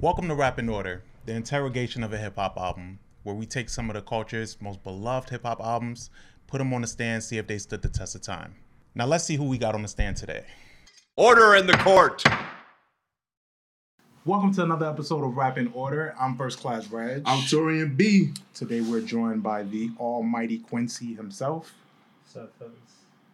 Welcome to Rap in Order, the interrogation of a hip hop album, where we take some of the culture's most beloved hip hop albums, put them on the stand, see if they stood the test of time. Now let's see who we got on the stand today. Order in the court. Welcome to another episode of Rap in Order. I'm First Klass Regg. I'm Taurian B. Today we're joined by the almighty Quincy himself. What's up, fellas?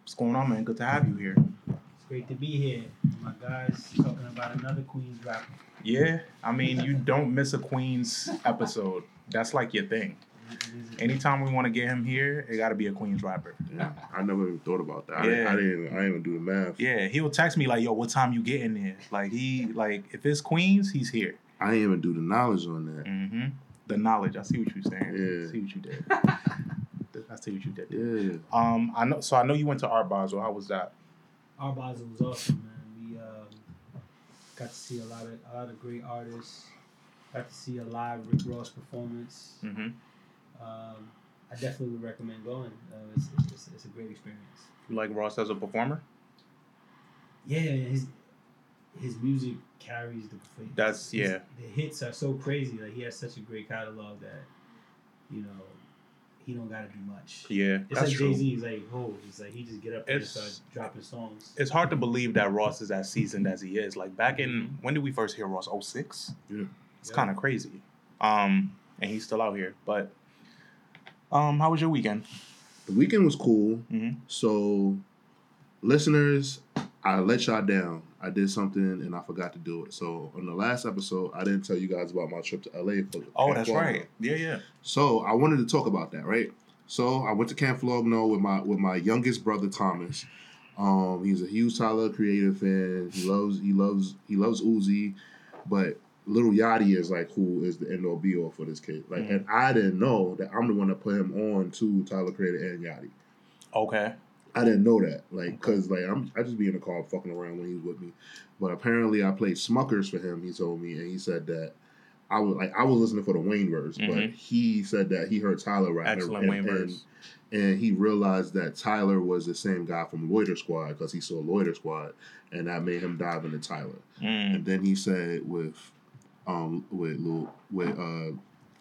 What's going on, man? Good to have you here. It's great to be here. My guys talking about another Queens rapper. Yeah, I mean, you don't miss a Queens episode. That's like your thing. It is a- Anytime we want to get him here, it got to be a Queens rapper. Yeah, I never even thought about that. I, Yeah. I didn't. I didn't even do the math. Yeah, he will text me like, "Yo, what time you getting there?" Like he, like if it's Queens, he's here. I didn't even do the knowledge on that. Mm-hmm. The knowledge. I see what you're saying. Yeah. I see what you did. I see what you did. Yeah. Um, I know. So I know you went to Art Basel. How was that? Our Basel was awesome, man. We um, got to see a lot of a lot of great artists. Got to see a live Rick Ross performance. Mm-hmm. Um, I definitely would recommend going. Uh, it's, it's, it's, it's a great experience. You like Ross as a performer? Yeah, his his music carries the. performance. That's- His- yeah. The hits are so crazy. Like he has such a great catalog that, you know, he don't got to do much. Yeah, It's that's like. Jay Z. He's like, oh, he's like he just get up there and It's- start dropping songs. It's hard to believe that Ross is as seasoned as he is. Like back in when did we first hear Ross? 06? Yeah. It's Yeah. kind of crazy. Um, and he's still out here. But um, how was your weekend? The weekend was cool. Mhm. So, listeners, I let y'all down. I did something and I forgot to do it. So, on the last episode, I didn't tell you guys about my trip to LA. For Oh, Camp that's Flog Gnaw. right. Yeah, yeah. So, I wanted to talk about that, right? So, I went to Camp Flog Gnaw with my with my youngest brother Thomas. Um, he's a huge Tyler Creator fan. He loves he loves he loves Uzi, but Lil Yachty is like who is the end all be all for this kid. Like, Mhm. and I didn't know that I'm the one that put him on to Tyler Creator and Yachty. Okay. I didn't know that, like, cause like I'm I just be in the car fucking around when he's with me, but apparently I played Smuckers for him. He told me, and he said that I was like I was listening for the Wayne verse, but Mhm. he said that he heard Tyler rap, and- Excellent and, Wayne and, verse. and he realized that Tyler was the same guy from Loiter Squad because he saw Loiter Squad, and that made him dive into Tyler. Mm. And then he said with um with Lil with uh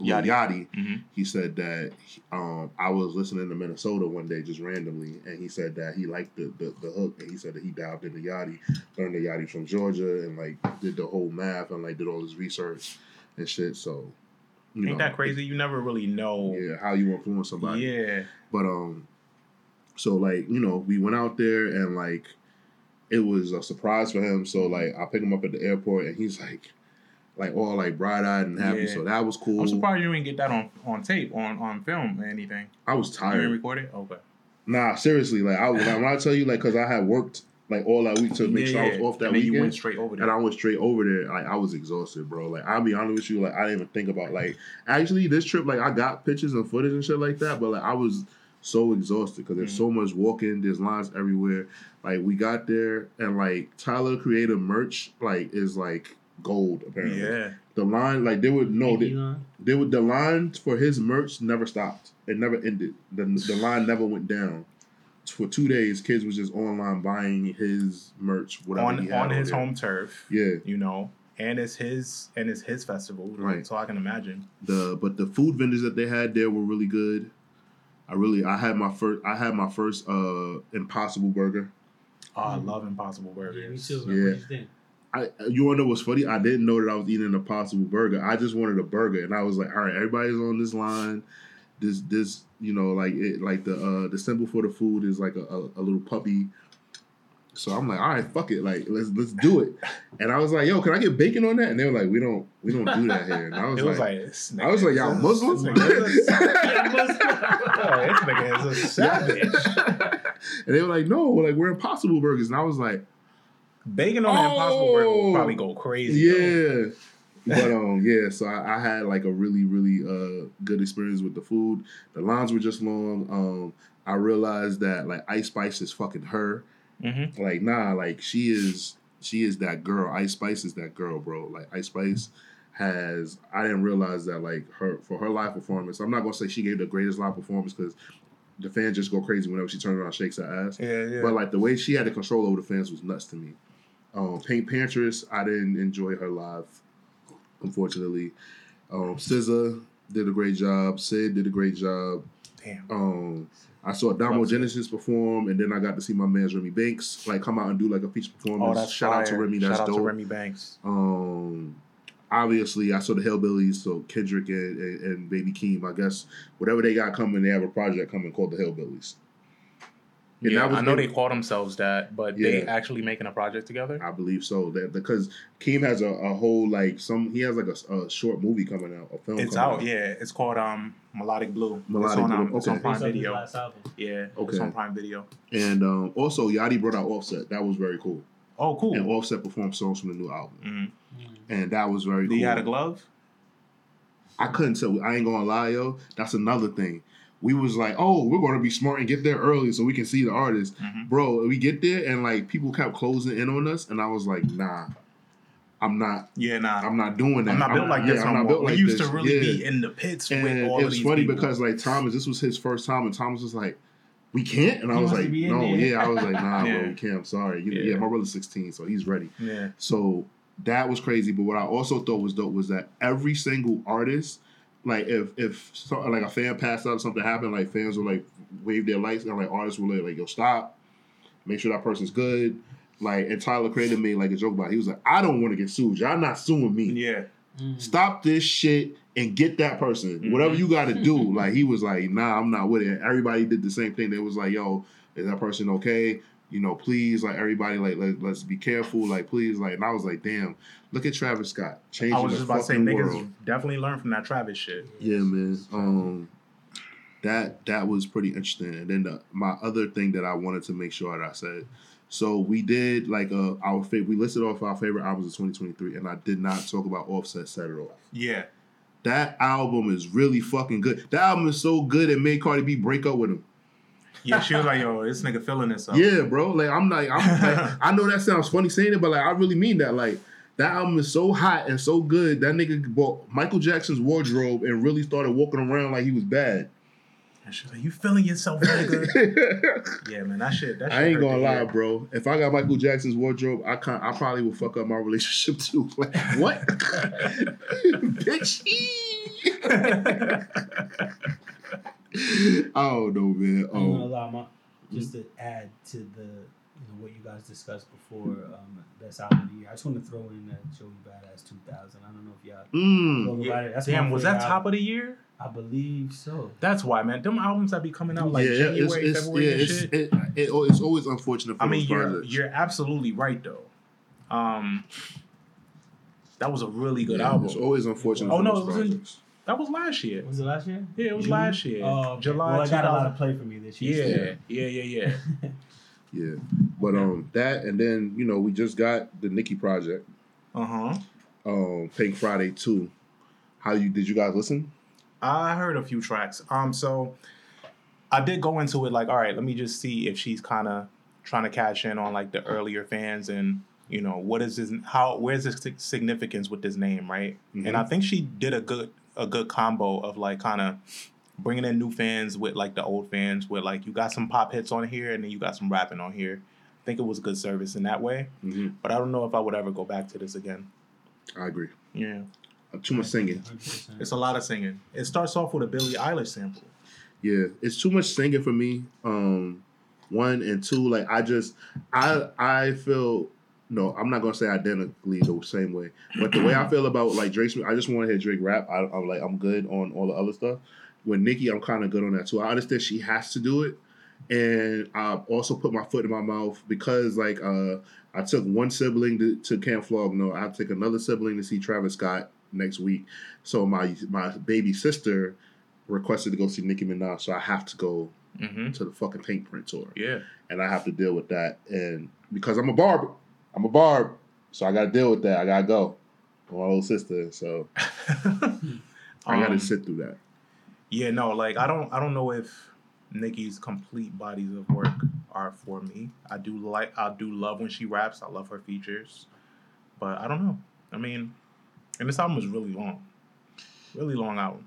Lil Yachty. Yachty Mhm. he said that um, I was listening to Minnesota one day just randomly, and he said that he liked the, the, the hook, and he said that he dived into Yachty, learned the Yachty from Georgia, and like did the whole math and like did all his research and shit. So, you Ain't know, that crazy? You never really know. Yeah, how you influence somebody. Yeah. But um, so like you know, we went out there and like it was a surprise for him. So like I picked him up at the airport, and he's like, like all like bright eyed and happy. Yeah. So that was cool. I'm surprised you didn't get that on, on tape, on, on film or anything. I was You tired. didn't record it? Okay. Nah, seriously, like I I, when I tell you, like, cause I had worked like all that week to make Yeah, sure I yeah. was off that and weekend, you went straight over there. and I went straight over there. Like I was exhausted, bro. Like I'll be honest with you, like I didn't even think about like actually this trip. Like I got pictures and footage and shit like that, but like I was so exhausted because there's Mhm. so much walking, there's lines everywhere. Like we got there and like Tyler Creator merch like is like gold apparently. yeah. The line like they would know they, Elon? they would the line for his merch never stopped. It never ended. The the line never went down. For two days, kids was just online buying his merch, whatever he On, had on his there. home turf, Yeah, you know, and it's his and it's his festival, Right. So I can imagine. the but the food vendors that they had there were really good. I really I had my first I had my first uh Impossible Burger. Oh, I Mm. love Impossible burger. Yeah, me too. Yeah. Yeah. What you think? I you wanna know what's funny? I didn't know that I was eating an Impossible Burger. I just wanted a burger, and I was like, all right, everybody's on this line. This this you know like it like the uh the symbol for the food is like a, a, a little puppy. So I'm like, all right, fuck it, like let's let's do it. And I was like, yo, can I get bacon on that? And they were like, we don't we don't do that here. And I was was like, like, I was like, y'all Muslims? This nigga is a- Oh, this nigga is a savage. and they were like, no, like we're Impossible Burgers. And I was like, Bacon on an Impossible Burger will Oh. probably go crazy. yeah. but um, yeah. So I, I had like a really, really uh good experience with the food. The lines were just long. Um, I realized that like Ice Spice is fucking her. Mm-hmm. Like nah, like she is she is that girl. Ice Spice is that girl, bro. Like Ice Spice has I didn't realize that like her for her live performance. I'm not gonna say she gave the greatest live performance because the fans just go crazy whenever she turns around and shakes her ass. Yeah, yeah. But like the way she had the control over the fans was nuts to me. Um, PinkPantheress, I didn't enjoy her live, unfortunately. Um, SZA did a great job. Syd did a great job. Damn. Um, I saw Damo Love Sid. Genesis perform, and then I got to see my man's Remy Banks like come out and do like a feature performance. Oh, that's Shout out to fire. Remy, Shout out dope. to Remy Banks. Um, obviously, I saw the Hillbillies, so Kendrick and, and, and Baby Keem. I guess whatever they got coming, they have a project coming called the Hillbillies. And Yeah, that was I know the- they call themselves that, but they actually making a project together. I believe so. That because Keem has a, a whole like some he has like a, a short movie coming out, a film. It's coming out, yeah. It's called um Melodic Blue. Melodic it's on, um, Blue, It's on. Prime Based off his Video. Yeah, Okay. it's on Prime Video. And um, also Yadi brought out Offset. That was very cool. Oh, cool. And Offset performed songs from the new album, Mhm. and that was very Do cool. you had a glove? I couldn't tell. I ain't gonna lie, yo. That's another thing. We was like, oh, we're gonna be smart and get there early so we can see the artist, Mhm. bro. We get there and like people kept closing in on us, and I was like, nah, I'm not. Yeah, nah. I'm not doing that. I'm not built like this yeah, no I'm not more. built we like used this. to really Yeah. be in the pits And with all it of was these funny people. because like Thomas, this was his first time, and Thomas was like, "We can't," and I He was like, "No, there. yeah." I was like, "Nah, Yeah. bro, we can't." I'm sorry. You know, Yeah. yeah, my brother's 16, so he's ready. yeah, So that was crazy. But what I also thought was dope was that every single artist, like if if so, like a fan passed out, something happened, like fans would like wave their lights, and like artists would like, "Yo, stop, make sure that person's good." Like and Tyler Creator made like a joke about. It. He was like, "I don't want to get sued. Y'all not suing me." yeah. Mm. stop this shit and get that person. Mhm. Whatever you got to do. Like he was like, nah, I'm not with it. Everybody did the same thing. They was like, yo, is that person okay? You know, please, like everybody, like let, let's be careful. Like please, like, and I was like, damn, look at Travis Scott changing I was just about to say, fucking niggas world. definitely learn from that Travis shit. Yeah, man. Um, that that was pretty interesting. And then the, my other thing that I wanted to make sure that I said. So we did like uh our favorite. We listed off our favorite albums of 2023, and I did not talk about Offset Set It Off. Yeah. That album is really fucking good. That album is so good it made Cardi B break up with him. Yeah, she was like, yo, this nigga feeling this up. Yeah, bro. Like I'm like I'm like, I know that sounds funny saying it, but like I really mean that. Like that album is so hot and so good. That nigga bought Michael Jackson's wardrobe and really started walking around like he was bad. And she's like, you feeling yourself, nigga? yeah, man, that shit. That shit I ain't gonna lie, hear. bro. If I got Michael Jackson's wardrobe, I can't. I probably would fuck up my relationship too. Like what, bitch? I don't know, man. I'm gonna Um, allow my just to add to the you know what you guys discussed before um, best album of the year. I just want to throw in that Joey Badass 2000. I don't know if y'all mm, know about it. That's Damn, was that favorite top album. of the year? I believe so. That's why, man. Them albums that be coming out like yeah, January, it's, it's, February yeah, and it's, shit. it, it, it's always unfortunate for I mean, you're projects. you're absolutely right though. Um, that was a really good Yeah, album. It's always unfortunate. Oh, for no, those it was in- projects. That was last year. Was it last year? Yeah, it was June? last year. Oh, okay. July Well, I got a lot of play for me this year. Yeah, yeah, yeah, yeah. Yeah, but um, that and then you know we just got the Nicki project, Uh huh. um, Pink Friday too. How you did you guys listen? I heard a few tracks. Um, so I did go into it like, all right, let me just see if she's kind of trying to cash in on like the earlier fans and you know what is this? How where's this sig- significance with this name, right? Mhm. And I think she did a good a good combo of like kind of bringing in new fans with like the old fans, where like you got some pop hits on here and then you got some rapping on here. I think it was good service in that way, Mm-hmm. but I don't know if I would ever go back to this again. I agree. Yeah, Uh, Too much singing. 100%. it's a lot of singing. It starts off with a Billie Eilish sample. Yeah, it's too much singing for me. Um, one and two, like I just, I I feel. No, I'm not gonna say identically the same way, but the way I feel about like Drake, I just want to hear Drake rap. I, I'm like I'm good on all the other stuff. With Nicki, I'm kind of good on that too. I understand she has to do it, and I also put my foot in my mouth because like uh, I took one sibling to, to Camp Flog. No, I take another sibling to see Travis Scott next week. So my my baby sister requested to go see Nicki Minaj, so I have to go Mm-hmm. to the fucking Paint Print tour, Yeah. and I have to deal with that. And because I'm a barber, I'm a barb, so I got to deal with that. I gotta go. my little sister. So I got to Um, sit through that. Yeah, no, like I don't I don't know if Nicki's complete bodies of work are for me. I do like I do love when she raps. I love her features. But I don't know. I mean, and this album is really long. Really long album.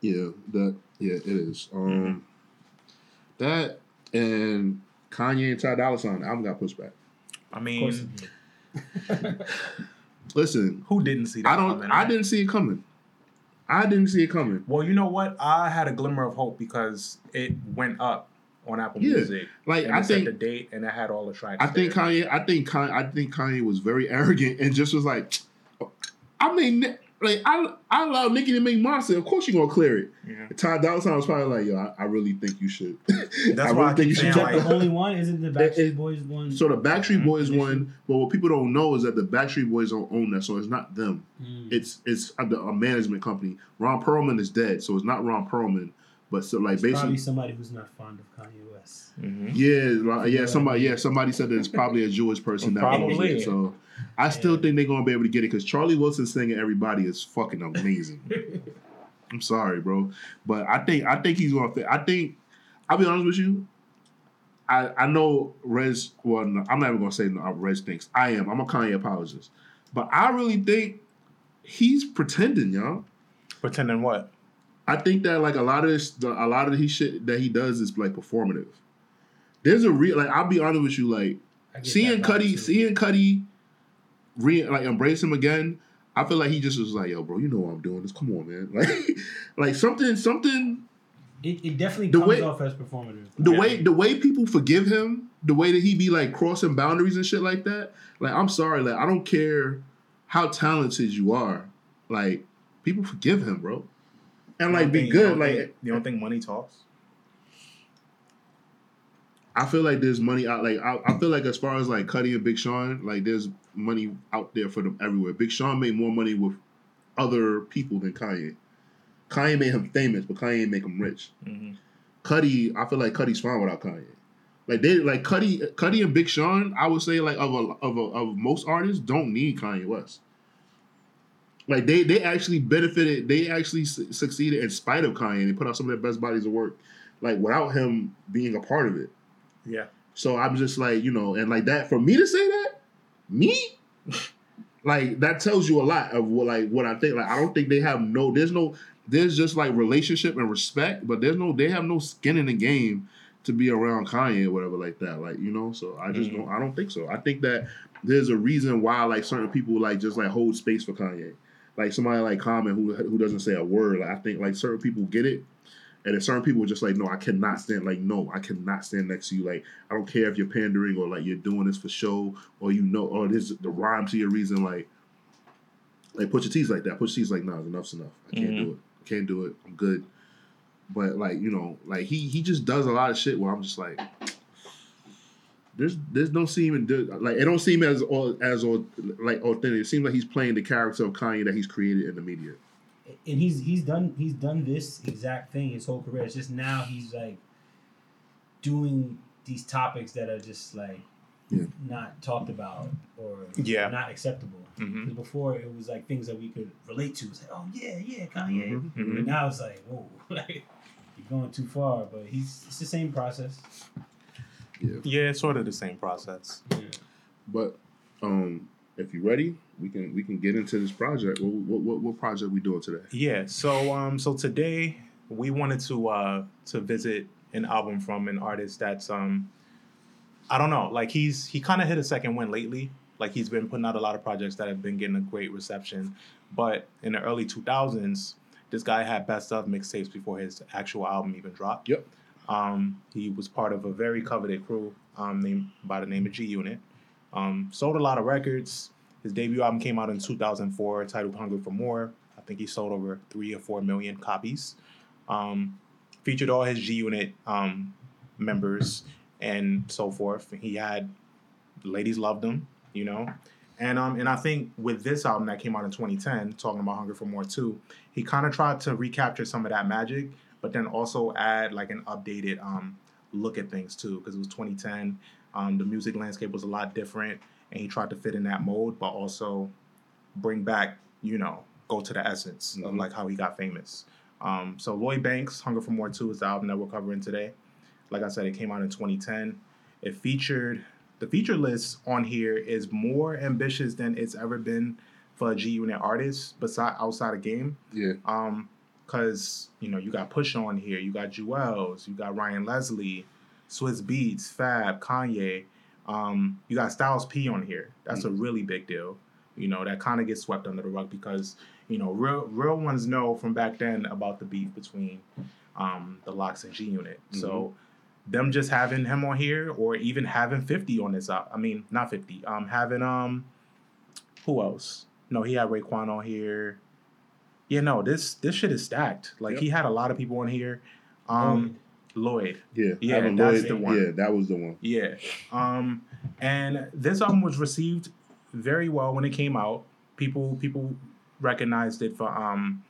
Yeah, that yeah, it is. Um, Mm-hmm. that and Kanye and Ty Dolla Sign album got pushed back. I mean. Listen, who didn't see that I don't. coming? I didn't see it coming. I didn't see it coming. Well, you know what? I had a glimmer of hope because it went up on Apple Yeah, Music. Like and I it set think the date and it had all the tracks. I think there. Kanye. I think Kanye. I think Kanye was very arrogant and just was like, I mean, like I I allow Nicki to make monster. Of course you gonna clear it. Yeah. Ty Dolla Sign was probably like, yo, I, I really think you should. That's I why I think you should saying, check like- the the only one isn't the Backstreet it- Boys one. So the Backstreet Boys Initially? one, but what people don't know is that the Backstreet Boys don't own that, so it's not them. Mm. It's it's a, a management company. Ron Perlman is dead, so it's not Ron Perlman. But so like It's basically, probably somebody who's not fond of Kanye West. Mhm. yeah, like, yeah, somebody, yeah, somebody said that it's probably a Jewish person that owns Probably. it. So I still think they're gonna be able to get it because Charlie Wilson singing "Everybody" is fucking amazing. I'm sorry, bro, but I think I think he's gonna fit. I think I'll be honest with you. I I know Rez. Well, no, I'm not even gonna say no, uh, Rez thinks I am. I'm a Kanye apologist, but I really think he's pretending, y'all. Pretending what? I think that like a lot of this, the, a lot of the shit that he does is like performative. There's a real like I'll be honest with you, like seeing Cudi, seeing Cudi, re like embrace him again. I feel like he just was like, yo, bro, you know what I'm doing. This, come on, man. Like, like something, something. It, it definitely The comes way- off as performative. The Yeah. way, the way people forgive him, the way that he be like crossing boundaries and shit like that. Like, I'm sorry, like I don't care how talented you are. Like, people forgive him, bro, and like be think- good. You Like, think, you don't think money talks? I feel like there's money out. Like I, I feel like as far as like Cudi and Big Sean, like there's money out there for them everywhere. Big Sean made more money with other people than Kanye. Kanye made him famous, but Kanye make him rich. hmm Cudi, I feel like Cudi's fine without Kanye. Like they like Cudi, Cudi and Big Sean. I would say like of a, of a, of most artists don't need Kanye West. Like they they actually benefited. They actually su- succeeded in spite of Kanye. They put out some of their best bodies of work, like without him being a part of it. Yeah. So I'm just like, you know, and like that for me to say that, me, like that tells you a lot of what like what I think. Like I don't think they have no there's no there's just like relationship and respect, but there's no they have no skin in the game to be around Kanye or whatever like that. Like, you know, so I just Mhm. don't I don't think so. I think that there's a reason why like certain people like just like hold space for Kanye. Like somebody like Common who who doesn't say a word. Like I think like certain people get it. And then certain people are just like, no, I cannot stand. Like, no, I cannot stand next to you. Like, I don't care if you're pandering or like you're doing this for show or you know or this the rhyme to your reason. Like, like put your teeth like that. Put your teeth like, nah, enough's enough. I can't do mm-hmm. it. I can't do it. I'm good. But like you know, like he he just does a lot of shit where I'm just like, there's there's no seem like it don't seem as as like authentic. It seems like he's playing the character of Kanye that he's created in the media. And he's he's done he's done this exact thing his whole career. It's just now he's like doing these topics that are just like Yeah. not talked about or Yeah. not acceptable. hmm 'Cause before it was like things that we could relate to. It's like, oh yeah, yeah, Kanye. Mhm, mhm. But now it's like, whoa, like you're going too far. But he's it's the same process. Yeah, it's sort of the same process. Yeah. But um, if you're ready, we can we can get into this project. What what what, what project we doing today? Yeah. So um so today we wanted to uh to visit an album from an artist that's um I don't know, like he's he kind of hit a second win lately. Like he's been putting out a lot of projects that have been getting a great reception. But in the early 2000s, this guy had best of mixtapes before his actual album even dropped. Yep. Um, he was part of a very coveted crew um, named by the name of G Unit. Um, sold a lot of records. His debut album came out in 2004, titled "Hungry for More." I think he sold over three or four million copies. Um, featured all his G Unit um, members and so forth. He had ladies loved him, you know. And um and I think with this album that came out in 2010, talking about Hunger for More too, he kind of tried to recapture some of that magic, but then also add like an updated um look at things too, because it was 2010. Um, the music landscape was a lot different, and he tried to fit in that mold, but also bring back, you know, go to the essence of Mhm. like how he got famous. Um, so Lloyd Banks, Hunger for More 2 is the album that we're covering today. Like I said, it came out in 2010. It featured the feature list on here is more ambitious than it's ever been for a G Unit artist, beside outside of game. Yeah. Um, cause you know you got Push on here, you got Juelz, you got Ryan Leslie, Swizz Beatz, Fab, Kanye. Um, you got Styles P on here. That's a really big deal. You know that kind of gets swept under the rug because you know real real ones know from back then about the beef between um, the LOX and G Unit. So them just having him on here, or even having Fifty on this. up. I mean, not Fifty. Um, having um, who else? No, he had Raekwon on here. Yeah, no, this this shit is stacked. Like Yep. he had a lot of people on here. Um, Lloyd. Yeah. Yeah, Adam that's Lloyd, the one. Yeah, that was the one. Yeah. Um, and this album was received very well when it came out. People people recognized it for um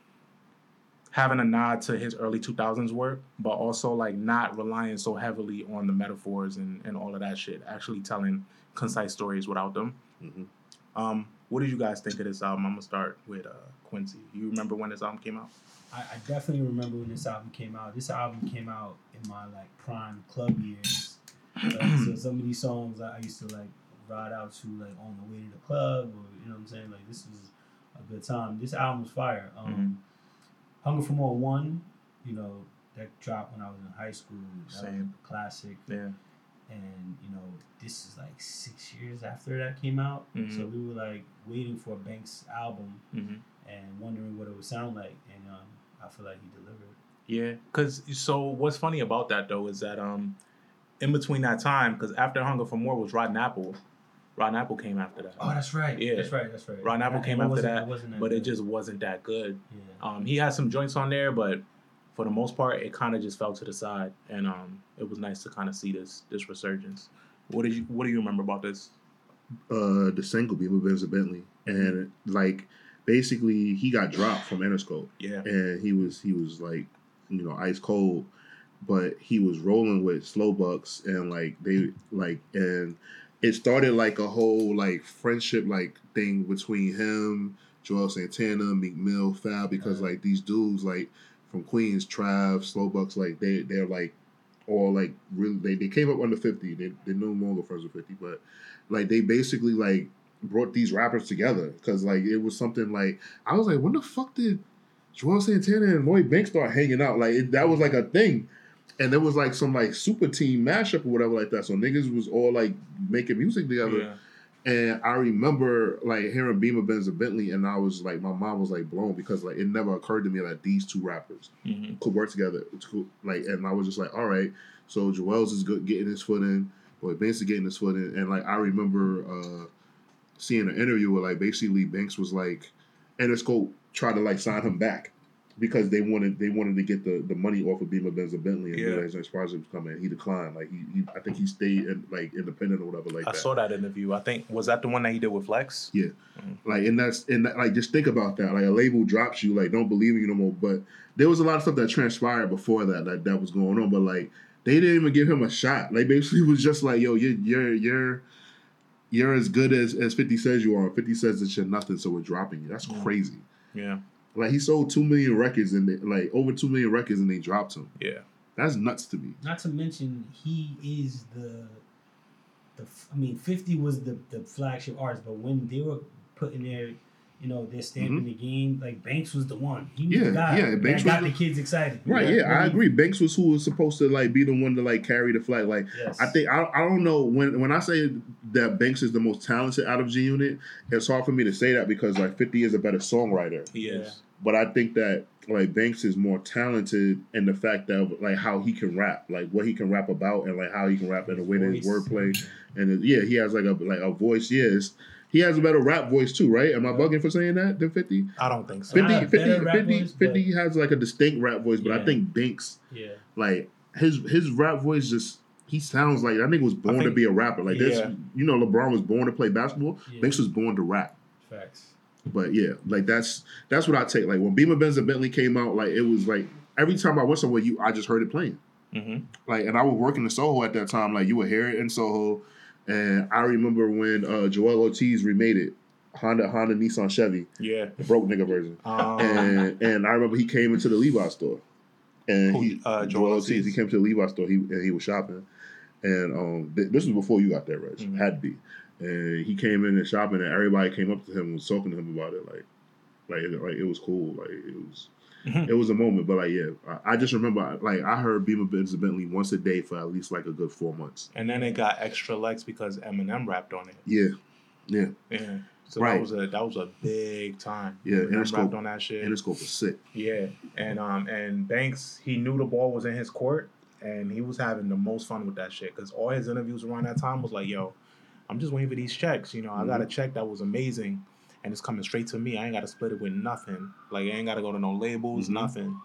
having a nod to his early 2000s work, but also like not relying so heavily on the metaphors and, and all of that shit. Actually telling concise stories without them. Mhm. Um, what did you guys think of this album? I'm gonna start with uh, Quincy. You remember when this album came out? I, I definitely remember when this album came out. This album came out in my like prime club years. Like, so some of these songs I, I used to like ride out to like on the way to the club, or you know what I'm saying. Like this was a good time. This album was fire. Um, Hunger for More one, you know that dropped when I was in high school. That was Same. a classic. Yeah. and you know this is like six years after that came out Mhm. so we were like waiting for Banks' album Mm-hmm. And wondering what it would sound like and um, I feel like he delivered Yeah, cause so what's funny about that though is that um, in between that time, cause after Hunger for More was Rotten Apple, Rotten Apple came after that. oh that's right Yeah. that's right that's right Rotten Apple And came after wasn't- that, it wasn't but it just wasn't that good. yeah Um, he had some joints on there, but for the most part, it kind of just fell to the side, and um, it was nice to kind of see this this resurgence. What did you What do you remember about this? Uh, the single Beamer Benz and Bentley, and like basically he got dropped from Interscope. Yeah, and he was he was like you know ice cold but he was rolling with slow bucks and like they like and it started like a whole like friendship like thing between him Juelz Santana meek mill fab because Right. like these dudes like from queens trav slow bucks like they they're like all like really they, they came up under 50 they, they're no longer friends with 50 but like they basically like brought these rappers together because like it was something like i was like when the fuck did Juelz Santana and Lloyd Banks start hanging out. Like it, that was like a thing. And there was like some like super team mashup or whatever like that. So niggas was all like making music together. yeah, And I remember like hearing Beamer Benz and Bentley, and I was like, my mom was like blown because like it never occurred to me that these two rappers hmm could work together. It's cool. Like, and I was just like, all right. So Juelz is good, getting his foot in. Lloyd Banks is getting his foot in. And like I remember uh seeing an interview where like basically Banks was like, Interscope tried to like sign him back because they wanted they wanted to get the, the money off of Beamer Benz and Bentley and Yeah. his next project was coming. He declined. Like he, he I think he stayed in, like independent or whatever like I that. saw that interview. I think was that the one that he did with Flex. Yeah. Mm. Like and that's and that, like just think about that. Like a label drops you, like don't believe in you no more. But there was a lot of stuff that transpired before that that that was going on. But like they didn't even give him a shot. Like basically was just like, yo, you're you're you're you're as good as as Fifty says you are. Fifty says that you're nothing, so we're dropping you. That's Mm. crazy. Yeah, Like he sold two million records and they, like over two million records and they dropped him. yeah, That's nuts to me. not to mention he is the the I mean 50 was the the flagship artist but when they were putting their you know their stamp in the game like Banks was the one he was Mm-hmm. Yeah, the guy yeah, Banks that got was the kids excited Right? You Yeah, I when he- agree. Banks was who was supposed to like be the one to like carry the flag. Like yes I think I, I don't know when when I say that Banks is the most talented out of G Unit, it's hard for me to say that because like Fifty is a better songwriter. he is. But I think that like Banks is more talented in the fact that like how he can rap, like what he can rap about, and like how he can rap in the way that his wordplay and it- yeah, he has like a like a voice. Yes, he has a better rap voice too, right? Am I bugging for saying that than Fifty? I don't think so. 50, 50, 50, voice, 50 has like a distinct rap voice, but I think Binks, yeah like his his rap voice just he sounds like that nigga was born to be a rapper. Like this, you know, LeBron was born to play basketball. Yeah. Banks was born to rap. facts But yeah, like that's that's what I take. Like when Beamer Benz and Bentley came out, like it was like every time I went somewhere, you I just heard it playing. hmm Like and I was working in Soho at that time. Like you would hear it in Soho, and I remember when uh, Joell Ortiz remade it. Honda Honda Nissan Chevy, Yeah. the broke nigga version. Um, and and I remember he came into the Levi's store, and Who, he uh, Joel Joell Ortiz. He came to the Levi's store. He and he was shopping, and um, th- this was before you got there, Reg. Mhm. Had to be. And he came in and shopping, and everybody came up to him and was talking to him about it, like, like, it- like it was cool, like it was. Mhm. It was a moment, but like yeah, I, I just remember like I heard Beamer Benz Bentley once a day for at least like a good four months. and then it got extra legs because Eminem rapped on it. Yeah, yeah, Yeah. So Right. that was a that was a big time. Yeah, Eminem Interscope- rapped on that shit. Interscope was sick. Yeah, and um and Banks he knew the ball was in his court, and he was having the most fun with that shit because all his interviews around that time was like, "Yo, I'm just waiting for these checks. You know, I got a check that was amazing, and it's coming straight to me. I ain't got to split it with nothing. Like I ain't got to go to no labels, Mhm. nothing.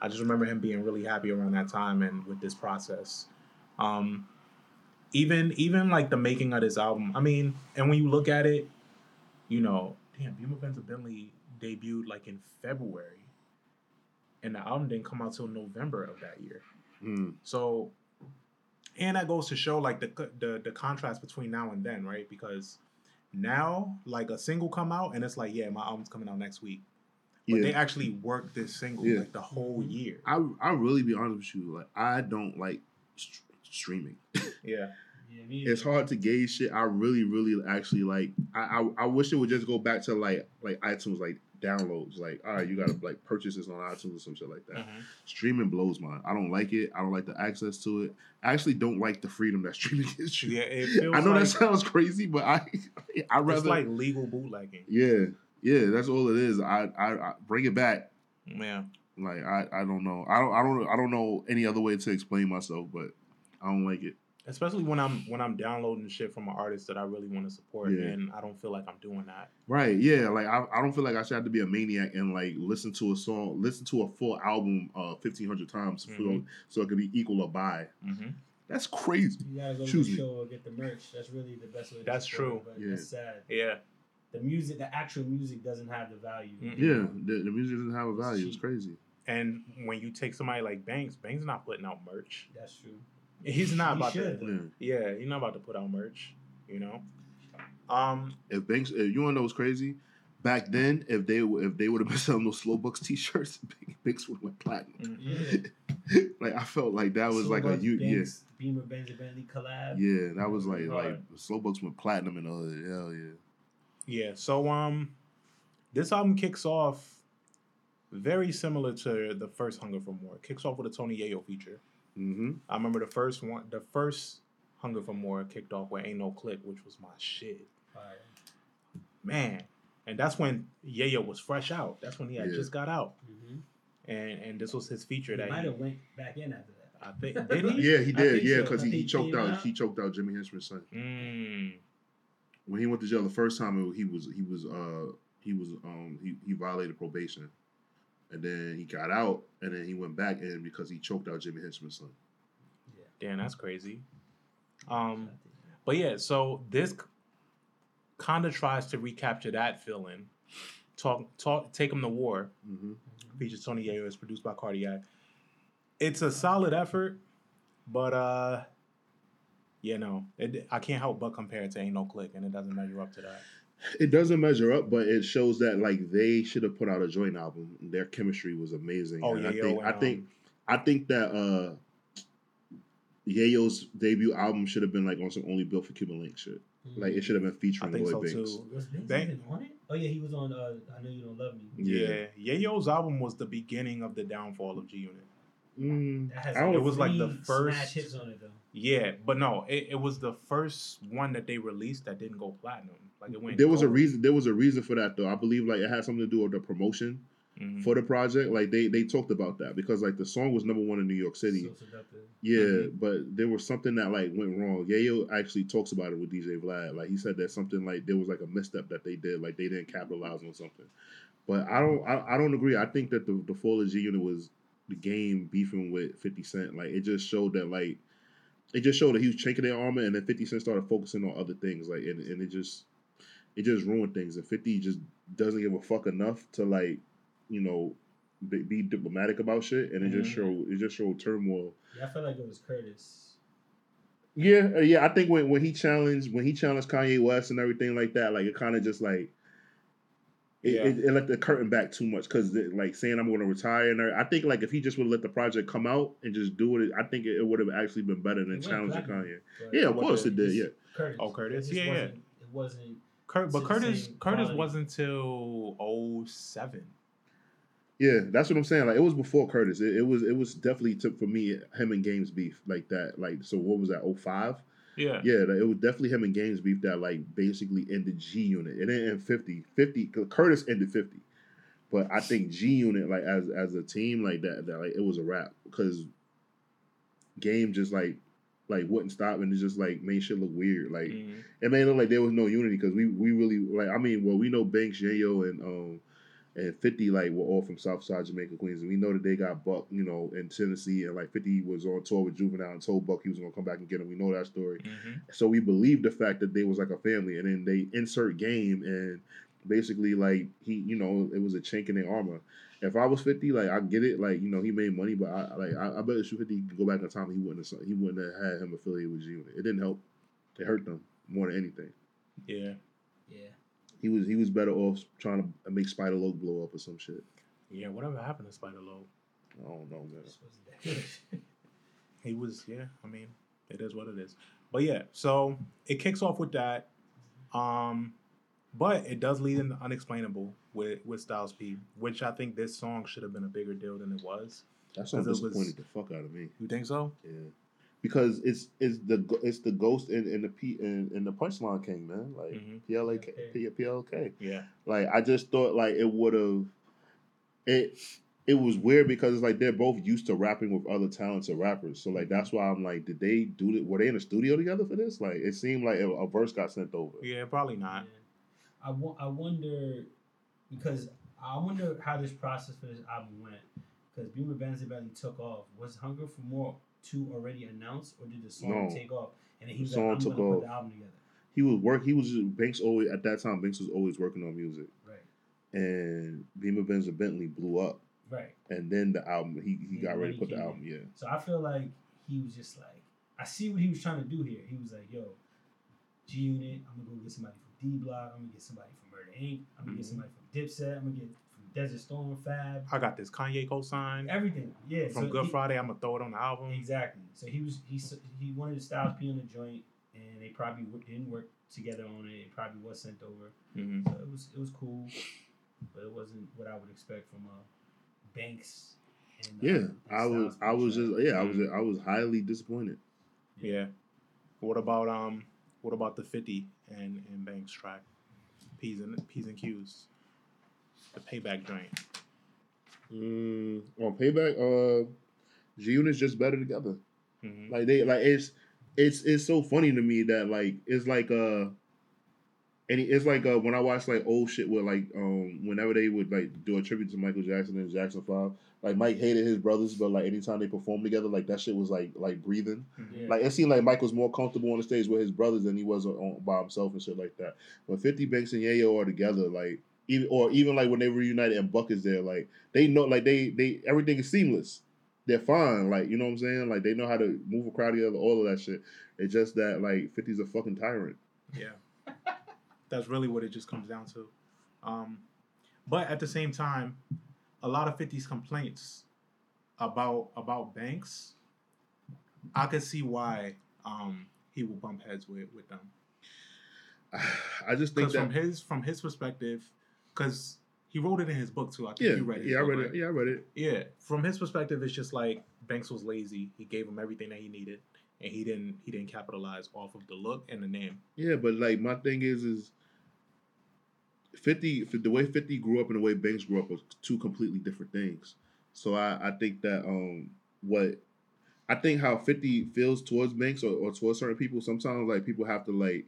I just remember him being really happy around that time and with this process. Um, even even like the making of this album. I mean, and when you look at it, you know, damn, Beamer Benz Bentley debuted like in February, and the album didn't come out till November of that year. Mm. So, and that goes to show like the the the contrast between now and then, right? Because now, like a single come out, and it's like, yeah, my album's coming out next week. But Yeah. they actually worked this single Yeah. like the whole mm-hmm. year. I I really be honest with you, like I don't like st- streaming. Yeah, Yeah, it's hard to gauge shit. I really, really actually like. I, I I wish it would just go back to like like iTunes like downloads. Like all right, you gotta like purchase this on iTunes or some shit like that. Mhm. Streaming blows mine. I don't like it. I don't like the access to it. I actually don't like the freedom that streaming gives you. yeah. It feels I know like, that sounds crazy, but I I it's rather like legal bootlegging. yeah yeah that's all it is. I I, I bring it back. Yeah. Like I I don't know. I don't I don't I don't know any other way to explain myself, but I don't like it. Especially when I'm when I'm downloading shit from an artist that I really want to support, Yeah. and I don't feel like I'm doing that. Right, yeah. Like I, I don't feel like I should have to be a maniac and like listen to a song, listen to a full album uh fifteen hundred times for- Mhm. so it could be equal or buy. Mm-hmm. That's crazy. You gotta go to the me. show or get the merch. That's really the best way. To That's support true. it, But Yeah. that's sad. Yeah, The music, the actual music, doesn't have the value. Mm. Yeah, the, the music doesn't have a value. It's cheap. crazy. and when you take somebody like Banks, Banks is not putting out merch. That's true. He's not He about should, to. though. Yeah. Yeah, he's not about to put out merch. You know. Um. If Banks, if you wanna know what's crazy, back then, if they if they would have been selling those Slow Bucks T-shirts, Banks would have went platinum. mhm. Like I felt like that was like a Slowbucks, you, yeah, Beamer, Benz, Bentley collab. yeah. That was like like Right. Slow Bucks went platinum and the hood. Hell yeah. Yeah. So um, this album kicks off very similar to the first Hunger for More. It kicks off with a Tony Yayo feature. Mm-hmm. I remember the first one. The first Hunger for More kicked off with "Ain't No Click," which was my shit. Fire. man. And that's when Yayo was fresh out. That's when he had Yeah. just got out, Mhm. and and this was his feature He that might he, have went back in after that. I think did he? Yeah, he did. Yeah, because I he, he think choked out. out. He choked out Jimmy Henchman's son. Mm, when he went to jail the first time, it- he was he was uh he was um he, he violated probation, and then he got out, and then he went back in because he choked out Jimmy Henchman's son. damn, that's crazy. Um, but yeah, so this kind of tries to recapture that feeling. Talk, talk, take him to war. Mm-hmm. Features Tony Yayo. Is produced by Cardiak. It's a solid effort, but uh, yeah, no, it, I can't help but compare it to Ain't No Click, and it doesn't measure up to that. It doesn't measure up, but it shows that like they should have put out a joint album. Their chemistry was amazing. Oh and yeah, I think yo, I think um, I think that uh Yayo's debut album should have been like on some only built for Cuban Link shit. Like it should have been I featuring think Lloyd so Banks. too. Was Banks Bank- even on it? Oh yeah, he was on. Uh, I know you don't love me. Yeah. Yeah, Yayo's album was the beginning of the downfall of G Unit. Mm, That has I don't- It was like the first smash hits on it though. Yeah, but no, it, it was the first one that they released that didn't go platinum. Like it went. there was a reason. There was a reason for that though. I believe like it had something to do with the promotion. Mhm. for the project. Like they they talked about that because like the song was number one in New York City. So seductive. yeah, Mhm. but there was something that like went wrong. Yayo actually talks about it with DJ Vlad. Like he said that something like there was like a misstep that they did, like they didn't capitalize on something. But I don't I, I don't agree. I think that the the Fall of G Unit was the game beefing with Fifty Cent. Like it just showed that like it just showed that he was chinking their armor, and then Fifty Cent started focusing on other things. Like and, and it just it just ruined things. And Fifty just doesn't give a fuck enough to like you know be, be diplomatic about shit, and it just Mhm. showed it just showed turmoil. Yeah, I feel like it was Curtis. Yeah, uh, yeah. I think when, when he challenged when he challenged Kanye West and everything like that, like it kind of just like it, Yeah. it, it let the curtain back too much because like saying I'm going to retire and I think like if he just would let the project come out and just do it, I think it, it would have actually been better than challenging platinum, Kanye. but Yeah, of course did- it did. Yeah, Curtis. Oh, Curtis? Yeah, yeah. It wasn't. Kurt, but Curtis Curtis quality. wasn't till 07. yeah. That's what I'm saying. Like it was before Curtis. It, it was it was definitely took for me him and Games beef like that. Like so, what was that? 05? Yeah. Yeah, it was definitely him and Games beef that like basically ended G Unit. It didn't end 50. 50 'cause Curtis ended 50. But I think G Unit like as as a team like that, that like it was a wrap because Game just like like wouldn't stop and it just like made shit look weird. Like Mhm. it made it look like there was no unity because we we really like I mean well we know Banks, Yayo and um and 50 like were all from Southside Jamaica Queens and we know that they got Buck you know in Tennessee and like 50 was on tour with Juvenile and told Buck he was gonna come back and get him we know that story Mhm. so we believe the fact that they was like a family and then they insert game and basically like he you know it was a chink in their armor if I was 50 like I get it like you know he made money but I like I, I bet if 50 could go back in time he wouldn't have he wouldn't have had him affiliated with G Unit it didn't help it hurt them more than anything Yeah. Yeah. He was he was better off trying to make Spider Loc blow up or some shit. Yeah. Whatever happened to Spider Loc? I don't know, man. Wasn't that good. He was, yeah. I mean, it is what it is. But yeah, so it kicks off with that. Um, but it does lead into unexplainable with with Styles P, which I think this song should have been a bigger deal than it was. That song Because it was- disappointed the fuck out of me. You think so? Yeah, because it's it's the it's the ghost in, in the P in, in the punchline king, man. Like Mhm. PLAK, P- PLK. Yeah. Like I just thought like it would have it. It was weird because it's like they're both used to rapping with other talented rappers, so like that's why I'm like, did they do it? Were they in the studio together for this? Like it seemed like a, a verse got sent over. Yeah, probably not. Yeah. I, I wonder because I wonder how this process for this album went. Because Beamer Benzabelli took off. Was Hunger for More 2 already announced or did the song No. take off? And then he was The like, I'm took to put the album together. He was work. He was just, Banks always at that time. Banks was always working on music. Right. and Beamer Benz and Bentley blew up, Right. and then the album he he got ready to put the album. Yeah, So I feel like he was just like, I see what he was trying to do here. He was like, yo, G Unit, I'm gonna go get somebody from D Block, I'm gonna get somebody from Murder Inc., I'm gonna get Mhm. somebody from Dipset, I'm gonna get Desert Storm, Fab, I got this Kanye co-sign everything. Yeah. from so Good he- Friday. I'm gonna throw it on the album. Exactly. So he was he he wanted the Styles P on the joint, and they probably didn't work together on it. It probably was sent over. hmm So it was it was cool, but it wasn't what I would expect from uh, Banks. And, uh, yeah. and I was I was just yeah I was I was highly disappointed. Yeah. What about um? What about the Fifty and and Banks track? P's and P's and Q's. The payback joint. Mm, on payback, uh, G Unit's just better together. hmm Like they like it's it's it's so funny to me that like it's like uh. And it's like uh, when I watch like old shit with like um whenever they would like do a tribute to Michael Jackson and Jackson Five, like Mike hated his brothers, but like anytime they performed together, like that shit was like like breathing. Yeah. Like it seemed like Mike was more comfortable on the stage with his brothers than he was on, by himself and shit like that. But Fifty Banks and Yayo are together, like even or even like when they reunited and Buck is there, like they know like they they everything is seamless. They're fine, like you know what I'm saying. Like they know how to move a crowd together, all of that shit. It's just that like 50's a fucking tyrant. Yeah. That's really what it just comes down to. Um, but at the same time, a lot of 50's complaints about about Banks, I could see why um, he will bump heads with, with them. I just think that from his from his perspective, because he wrote it in his book too. I think yeah you read it. yeah I read it yeah I read it Yeah, from his perspective, it's just like Banks was lazy. He gave him everything that he needed, and he didn't he didn't capitalize off of the look and the name. Yeah, but like my thing is, is fifty the way fifty grew up and the way Banks grew up was two completely different things. So I I think that um what I think how fifty feels towards Banks or, or towards certain people sometimes like people have to like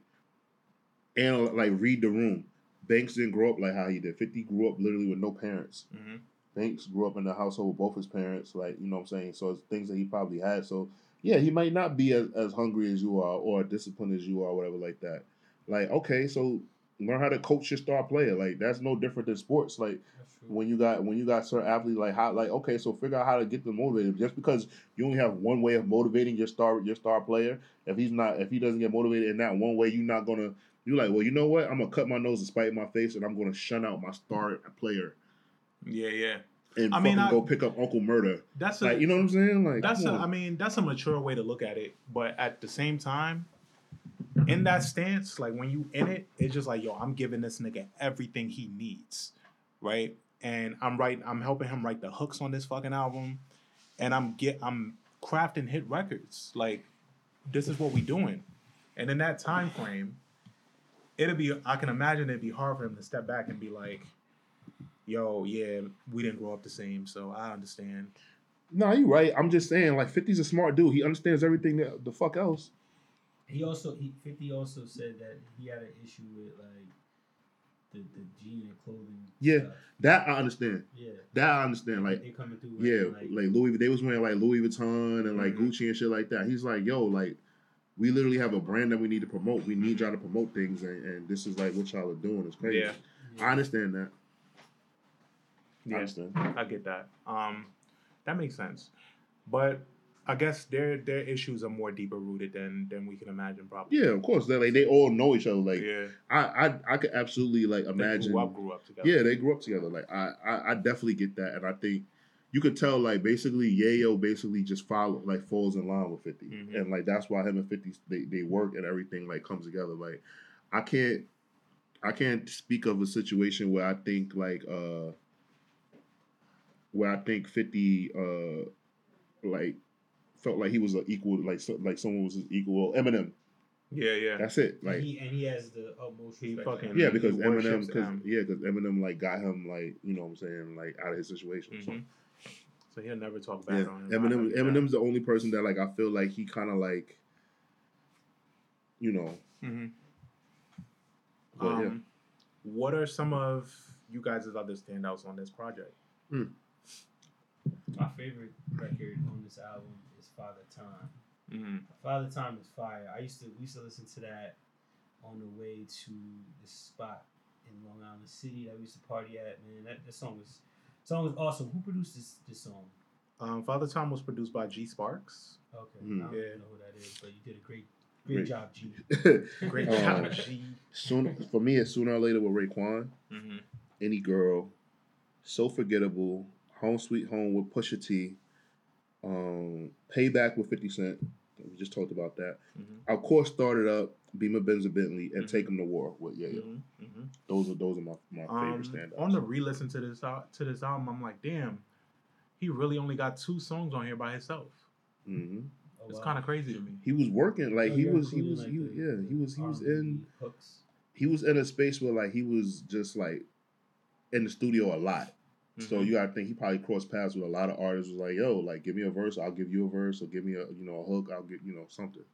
and like read the room. Banks didn't grow up like how he did. Fifty grew up literally with no parents. Mm-hmm. Banks grew up in a household with both his parents, like you know what I'm saying. So it's things that he probably had. So yeah, he might not be as, as hungry as you are or disciplined as you are, whatever like that. Like okay, so learn how to coach your star player. Like that's no different than sports. Like when you got when you got certain athletes like how like okay, so figure out how to get them motivated. Just because you only have one way of motivating your star your star player, if he's not if he doesn't get motivated in that one way, you're not gonna you're like, well, you know what? I'm gonna cut my nose and spite my face, and I'm gonna shun out my star player Yeah, yeah. and I fucking mean, I- go pick up Uncle Murder. That's a, Like you know what I'm saying? Like that's a. I mean that's a mature way to look at it, but at the same time, in that stance, like when you in it, it's just like yo, I'm giving this nigga everything he needs, right? And I'm right, I'm helping him write the hooks on this fucking album, and I'm get I'm crafting hit records. Like this is what we doing, and in that time frame, it'll be I can imagine it'd be hard for him to step back and be like. Yo, yeah, we didn't grow up the same, so I understand. No, you're right. I'm just saying, like 50's a smart dude. He understands everything that the fuck else. He also he Fifty also said that he had an issue with like the the jean and clothing. Yeah. stuff. That I understand. yeah. That I understand. Like they coming through. yeah, wearing, like Louis. They was wearing like Louis Vuitton and like Mhm. Gucci and shit like that. He's like, yo, like we literally have a brand that we need to promote. We need y'all to promote things, and, and this is like what y'all are doing. It's crazy. Yeah. I understand that. I Yeah. understand. I get that. Um, that makes sense. But I guess their their issues are more deeper rooted than than we can imagine. Probably. Yeah, of course. They like they all know each other. Like yeah. I, I, I could absolutely like They imagine. grew up, grew up together. Yeah, they grew up together. Like I, I, I definitely get that, and I think you could tell like basically Yayo basically just follow like falls in line with 50 Mhm. and like that's why him and Fifty they, they work and everything like comes together. Like I can't, I can't speak of a situation where I think like uh where I think Fifty uh like felt like he was an equal like so, like someone was his equal. Eminem, Yeah, yeah. that's it. and Like he and he has the utmost He fucking- yeah, because Eminem, because yeah, because Eminem like got him like you know what I'm saying like out of his situation. So So he'll never talk yeah, back on him. Eminem, like that. Eminem's the only person that like I feel like he kind of like, you know, Mhm. but yeah. Um, What are some of you guys' other standouts on this project? My favorite record on this album is Father Time. Mm-hmm. Father Time is fire. I used to we used to listen to that on the way to this spot in Long Island City that we used to party at. Man, that, that song was song is awesome. Who produced this this song? Um, Father Time was produced by G Sparks. Okay, Hmm. I don't Yeah. know who that is, but you did a great great, Great. job, G. Great Oh. job, G. soon for me it's sooner or later with Raekwon, Mm-hmm. any girl, so forgettable, home sweet home with Pusha T, um, payback with Fifty Cent. We just talked about that. Mhm. Of course, started up Beamer Benz and Bentley and Mhm. take Him to war with yeah, yeah. Mm-hmm. Mm-hmm. Those are those are my, my Um, favorite standouts. on the re-listen to this to this album, I'm like, damn, he really only got two songs on here by himself. hmm Oh, It's wow. kind of crazy to me. He was working like Oh, he you're was he was like, he, the- yeah he was he was R&B in hooks. he was in a space where like he was just like in the studio a lot. So Mhm. you gotta think he probably crossed paths with a lot of artists. Was like, yo, like give me a verse, I'll give you a verse, or give me a you know a hook, I'll get you know something.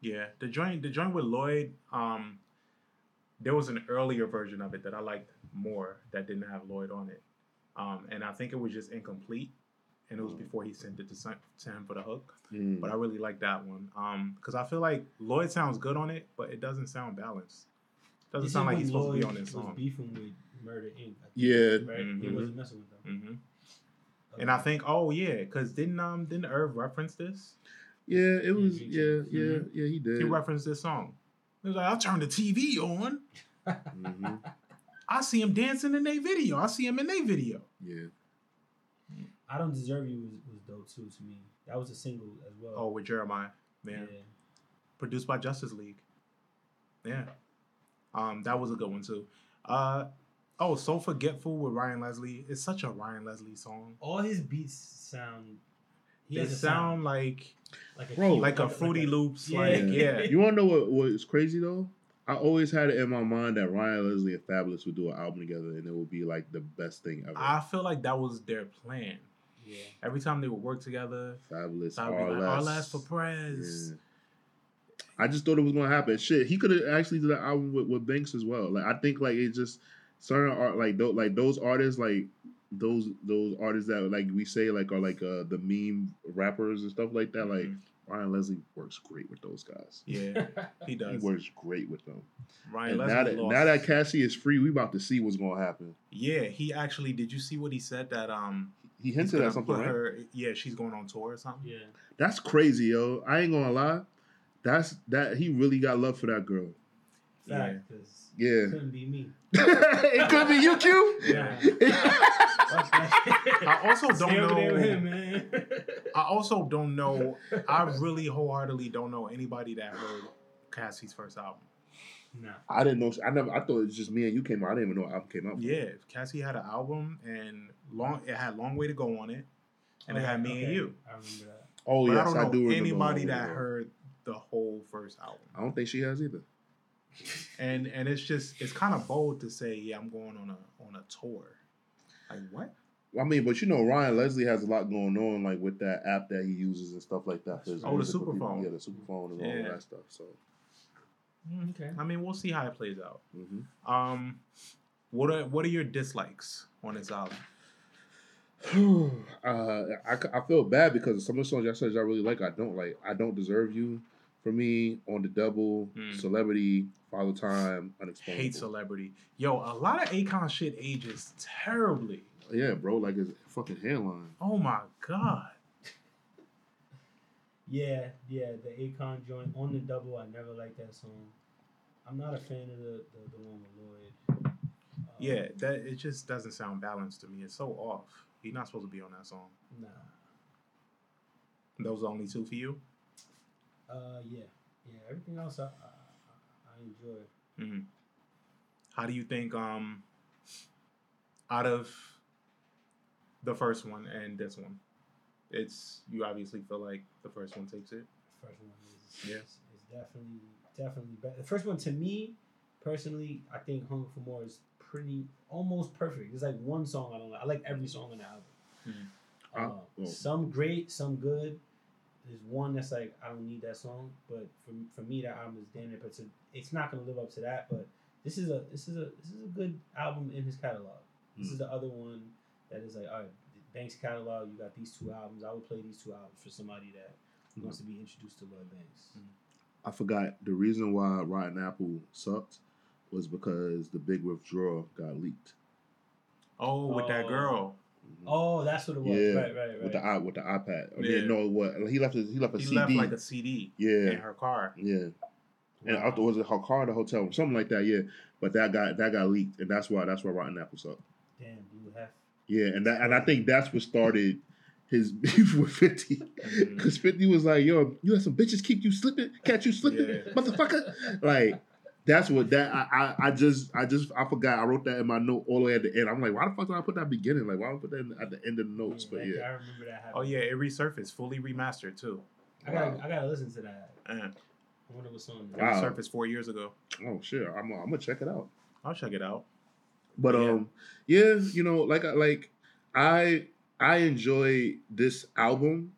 Yeah, the joint the joint with Lloyd, um, there was an earlier version of it that I liked more that didn't have Lloyd on it, um, and I think it was just incomplete, and it was Mm. before he sent it to, Son- to him for the hook. Mm. But I really like that one because I feel like Lloyd sounds good on it, but it doesn't sound balanced. Doesn't This sound like when he's supposed to be on this was song. beefing with Murder Inc. Yeah. right. He Mhm. wasn't messing with them. hmm And I think, oh yeah, because didn't um didn't Irv reference this? Yeah, it was Big yeah James. yeah Mhm. yeah he did. He referenced this song. He was like, I'll turn the TV on. Mhm. I see him dancing in their video. I see him in their video. Yeah, I Don't Deserve You was, was dope too to me. That was a single as well. Oh, with Jeremih, man. yeah. Produced by Justice League. Yeah. Um, that was a good one too. Uh oh, So Forgetful with Ryan Leslie. It's such a Ryan Leslie song. All his beats sound. He They has sound like like a Bro, key- like a Fruity Loops, Yeah. like yeah. you wanna know what what's crazy though? I always had it in my mind that Ryan Leslie and Fabolous would do an album together, and it would be like the best thing ever. I feel like that was their plan. Yeah. Every time they would work together, Fabolous, I would be R like, less. Last for Prez." Yeah. I just thought it was gonna happen. Shit, he could have actually did an album with, with Banks as well. Like I think like it just certain art like those like those artists like those those artists that like we say like are like uh the meme rappers and stuff like that. Like Mhm. Ryan Leslie works great with those guys. Yeah, he does. He works great with them. Ryan and Leslie now that now that Cassie is free, we about to see what's gonna happen. yeah, he actually. Did you see what he said that um He hinted at something, right? her? Yeah, she's going on tour or something. Yeah. That's crazy, yo. I ain't gonna lie. That's that he really got love for that girl. Fact, because Yeah. couldn't be me. it could be you, Q. Yeah. I also don't Stay over there with know- him, man. I also don't know. I really wholeheartedly don't know anybody that heard Cassie's first album. nah. I didn't know. I never. I thought it was just me and you came out. I didn't even know album came out. Yeah, Cassie had an album and long. It had long way to go on it, and it had me and you. I remember that. Oh But yes, I don't know do anybody that heard the whole first album. I don't think she has either. And and it's just it's kind of bold to say, yeah, I'm going on a on a tour. Like what? I mean, but you know, Ryan Leslie has a lot going on, like with that app that he uses and stuff like that. his Oh, the Superphone. Yeah, the super phone and all Yeah. of that stuff. So, Okay. I mean, we'll see how it plays out. hmm Um, what are what are your dislikes on this album? uh, I, I feel bad because some of the songs y'all said y'all really like, I don't like. I don't deserve you. For me, on the double, Hmm. celebrity, Father Time, unexplainable. Hate celebrity. Yo, a lot of Akon shit ages terribly. Yeah, bro, like his fucking hairline. Oh my god. Yeah, yeah, the Akon joint on the double. I never liked that song. I'm not a fan of the the, the one with Lloyd. Um, Yeah, that it just doesn't sound balanced to me. It's so off. He's not supposed to be on that song. Nah. Those are only two for you. Uh, yeah, yeah. Everything else I I, I enjoy. hmm How do you think um out of the first one and this one, it's you obviously feel like the first one takes it. The first one is Yeah. is, is definitely definitely better. The first one to me personally, I think Hunger for More is pretty almost perfect. There's like one song I don't like. I like every song on the album. Mhm. Ah, Uh, well. Some great, some good. There's one that's like I don't need that song, but for for me that album is damn near. But to, it's not gonna live up to that. But this is a this is a this is a good album in his catalog. This Mm. is the other one that is like all right. Banks catalog. You got these two albums. I would play these two albums for somebody that Mm. wants to be introduced to Lloyd Banks. I forgot the reason why Rotten Apple sucked was because the big withdrawal got leaked. Oh, with that Oh. girl. Oh, that's what it was. Yeah, Right, right, right. with the i with the iPad. I Yeah. mean, no, what he left? His, he left a He CD. left like a CD Yeah. in her car. yeah. And I Wow. was it her car, or the hotel, something like that. Yeah, but that got that got leaked, and that's why that's why Rotten Apple sucked. Damn, dude, have Yeah, and that and I think that's what started his beef with 50. Mhm. Because 50 was like, yo, you let some bitches keep you slipping, catch you slipping, Yeah. motherfucker. Like, that's what that I, I I just I just I forgot I wrote that in my note all the way at the end. I'm like, why the fuck did I put that beginning? Like, why did I put that in, at the end of the notes? But yeah, I yeah, remember that. Happening. Oh yeah, it resurfaced, fully remastered too. I gotta, I gotta listen to that. Uh, I wonder what song. it. Wow. resurfaced four years ago. oh shit, I'm I'm gonna check it out. I'll check it out. But Yeah. um, yeah, you know, like I like I I enjoy this album,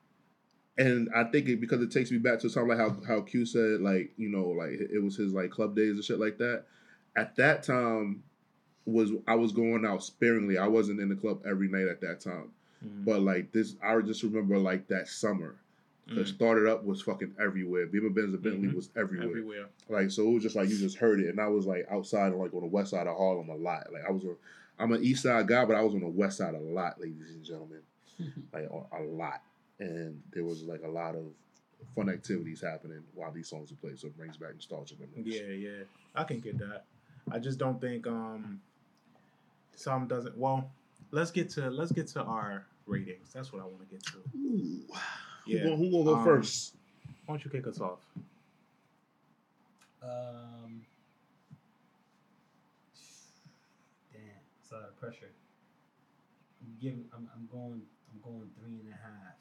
and I think it because it takes me back to something like how how Q said like you know like it was his like club days and shit like that. At that time, was I was going out sparingly. I wasn't in the club every night at that time. Mhm. But like this, I just remember like that summer. Because Mhm. started up was fucking everywhere. Beamer Benz and Bentley Mhm. was everywhere. Everywhere. Like so, it was just like you just heard it, and I was like outside, like on the west side of Harlem a lot. Like I was, a, I'm an east side guy, but I was on the west side a lot, ladies and gentlemen, like a, a lot. And there was like a lot of fun activities happening while these songs were played, so it brings back nostalgia memories. Yeah, yeah. I can get that. I just don't think um some doesn't well, let's get to let's get to our ratings. That's what I want to get to. Ooh. Yeah. Who, gonna, who gonna go Um, first? Why don't you kick us off? Um, damn, it's a lot of pressure. I'm giving. I'm, I'm going. I'm going three and a half.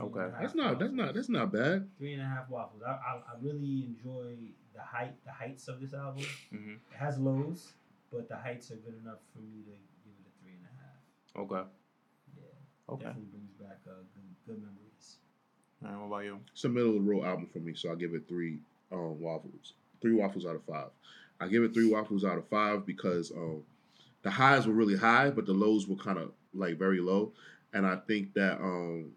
Three and a Okay. That's not. That's not. That's not bad. Three and a half waffles. I, I, I really enjoy the height, the heights of this album. Mm-hmm. It has lows, but the heights are good enough for me to give it a three and a half. Okay. Yeah, Okay. definitely brings back uh, good, good memories. All right, what about you? It's a middle of the road album for me, so I give it three um, waffles. Three waffles out of five. I give it three waffles out of five because um, the highs were really high, but the lows were kind of like very low. And I think that um,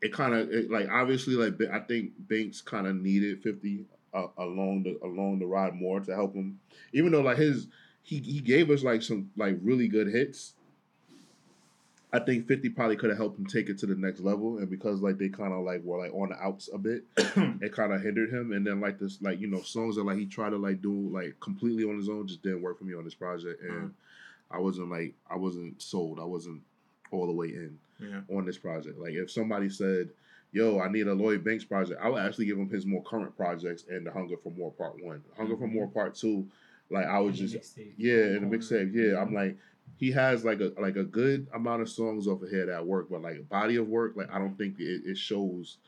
it kind of like obviously like I think Banks kind of needed Fifty uh, along the along the ride more to help him, even though like his he he gave us like some like really good hits. I think Fifty probably could have helped him take it to the next level, and because like they kind of like were like on the outs a bit, it kind of hindered him. And then like this like you know songs that like he tried to like do like completely on his own just didn't work for me on this project, and I wasn't like I wasn't sold. I wasn't all the way in Yeah. on this project. Like if somebody said, "Yo, I need a Lloyd Banks project," I would actually give him his more current projects and the Hunger for More Part One, Hunger for mm-hmm. More Part Two. Like I was And just mixtape. yeah, in the mixtape. Yeah, I'm mm-hmm. like he has like a like a good amount of songs off of here that work, but like body of work, like I don't think it, it shows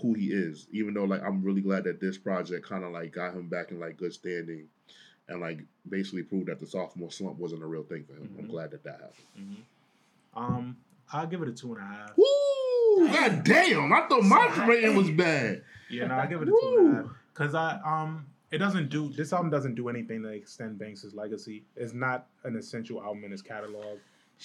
who he is. Even though like I'm really glad that this project kind of like got him back in like good standing. And like basically proved that the sophomore slump wasn't a real thing for him. I'm Mhm. glad that that happened. Mm-hmm. Um, I'll give it a two and a half. Woo! God damn! I thought my rating was bad. Yeah, no, I give it a two and a half because I um it doesn't do this album doesn't do anything to extend Banks's legacy. It's not an essential album in his catalog.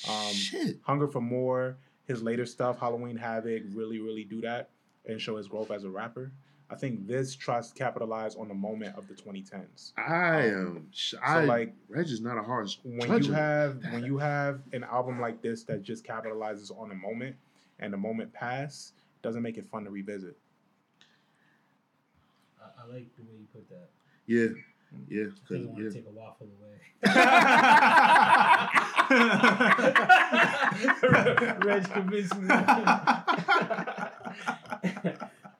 Um, Shit. Hunger for More, his later stuff, Halloween Havoc, really really do that and show his growth as a rapper. I think this tries to capitalize on the moment of the 2010s. I um, am. sh- I like, Regg is not a hard. When you have when you have an album like this that just capitalizes on a moment and the moment pass, doesn't make it fun to revisit. I, I like the way you put that. yeah, mm. yeah, I 'cause- think I want yeah. to take a waffle away. Regg convinced me.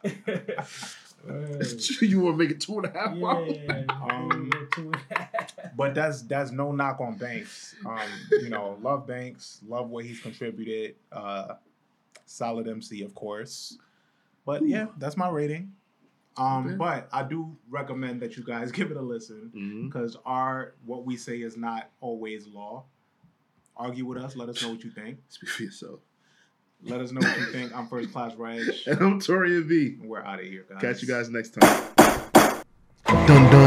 you want to make it two and a half? yeah, Um, two and a half. But that's that's no knock on Banks. Um, you know, love Banks, love what he's contributed. Uh, solid MC, of course. But yeah, that's my rating. Um, Okay. but I do recommend that you guys give it a listen because our what we say is not always law. Argue with us. Let us know what you think. Speak for yourself. Let us know what you think. I'm First Klass Regg. And I'm Taurian B. We're out of here, guys. Catch you guys next time. Dun dun.